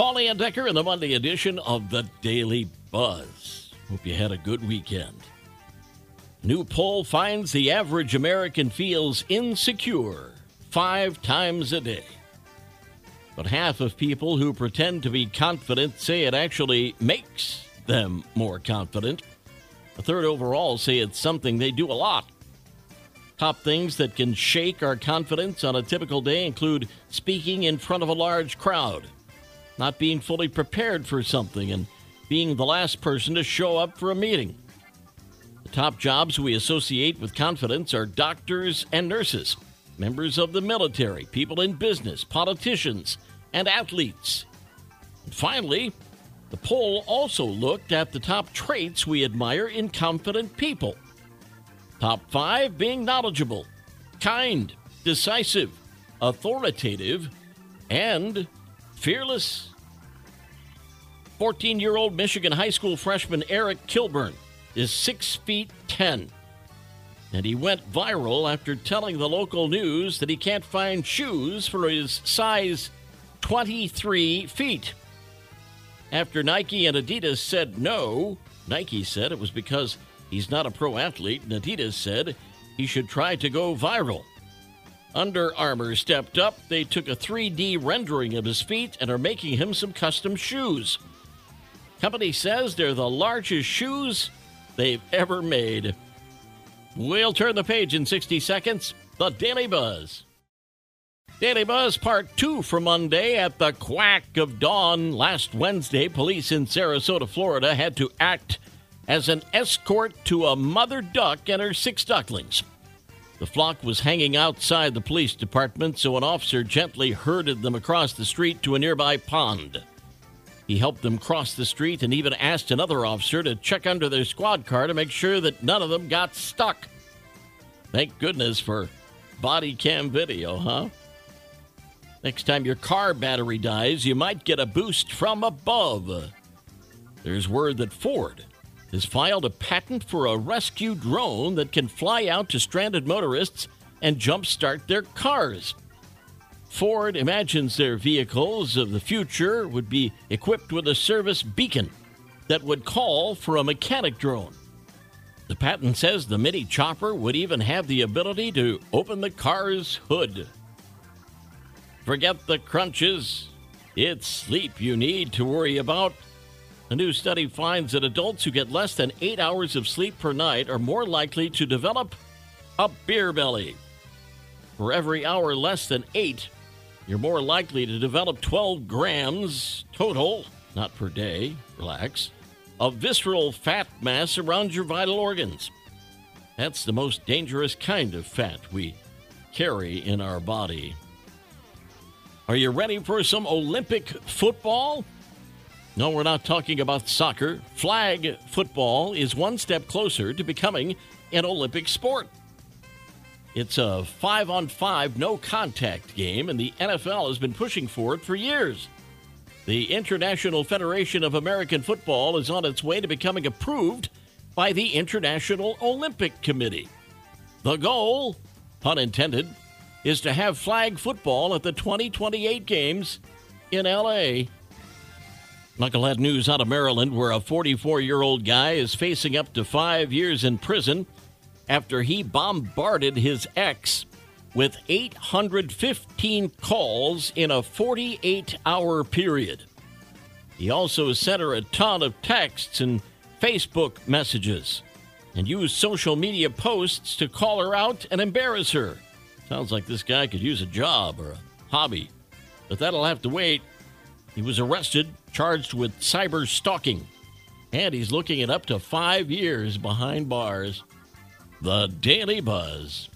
Paul Layendecker in the Monday edition of the Daily Buzz. Hope you had a good weekend. New poll finds the average American feels insecure five times a day. But half of people who pretend to be confident say it actually makes them more confident. A third overall say it's something they do a lot. Top things that can shake our confidence on a typical day include speaking in front of a large crowd, not being fully prepared for something, and being the last person to show up for a meeting. The top jobs we associate with confidence are doctors and nurses, members of the military, people in business, politicians, and athletes. And finally, the poll also looked at the top traits we admire in confident people. Top five being knowledgeable, kind, decisive, authoritative, and fearless. 14 year old Michigan high school freshman Eric Kilburn is 6 feet 10. And he went viral after telling the local news that he can't find shoes for his size 23 feet. After Nike and Adidas said no, Nike said it was because he's not a pro athlete, and Adidas said he should try to go viral. Under Armour stepped up. They took a 3D rendering of his feet and are making him some custom shoes. Company says they're the largest shoes they've ever made. We'll turn the page in 60 seconds. The Daily Buzz. Daily Buzz Part 2 for Monday at the quack of dawn. Last Wednesday, police in Sarasota, Florida had to act as an escort to a mother duck and her six ducklings. The flock was hanging outside the police department, so an officer gently herded them across the street to a nearby pond. He helped them cross the street and even asked another officer to check under their squad car to make sure that none of them got stuck. Thank goodness for body cam video, huh? Next time your car battery dies, you might get a boost from above. There's word that Ford has filed a patent for a rescue drone that can fly out to stranded motorists and jumpstart their cars. Ford imagines their vehicles of the future would be equipped with a service beacon that would call for a mechanic drone. The patent says the mini chopper would even have the ability to open the car's hood. Forget the crunches. It's sleep you need to worry about. A new study finds that adults who get less than eight hours of sleep per night are more likely to develop a beer belly. For every hour less than eight, you're more likely to develop 12 grams total, not per day, relax, of visceral fat mass around your vital organs. That's the most dangerous kind of fat we carry in our body. Are you ready for some Olympic football? No, we're not talking about soccer. Flag football is one step closer to becoming an Olympic sport. It's a five on five, no contact game, and the NFL has been pushing for it for years. The International Federation of American Football is on its way to becoming approved by the International Olympic Committee. The goal, pun intended, is to have flag football at the 2028 games in LA. Knucklehead news out of Maryland, where a 44 year old guy is facing up to five years in prison after he bombarded his ex with 815 calls in a 48 hour period. He also sent her a ton of texts and Facebook messages and used social media posts to call her out and embarrass her. Sounds like this guy could use a job or a hobby, but that'll have to wait. He was arrested, charged with cyber stalking, and he's looking at up to five years behind bars. The Daily Buzz.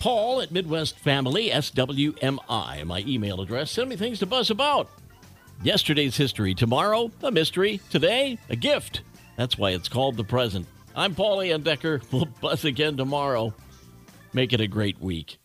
Paul at Midwest Family, SWMI, my email address. Send me things to buzz about. Yesterday's history, tomorrow, a mystery, today, a gift. That's why it's called the present. I'm Paul Layendecker. We'll buzz again tomorrow. Make it a great week.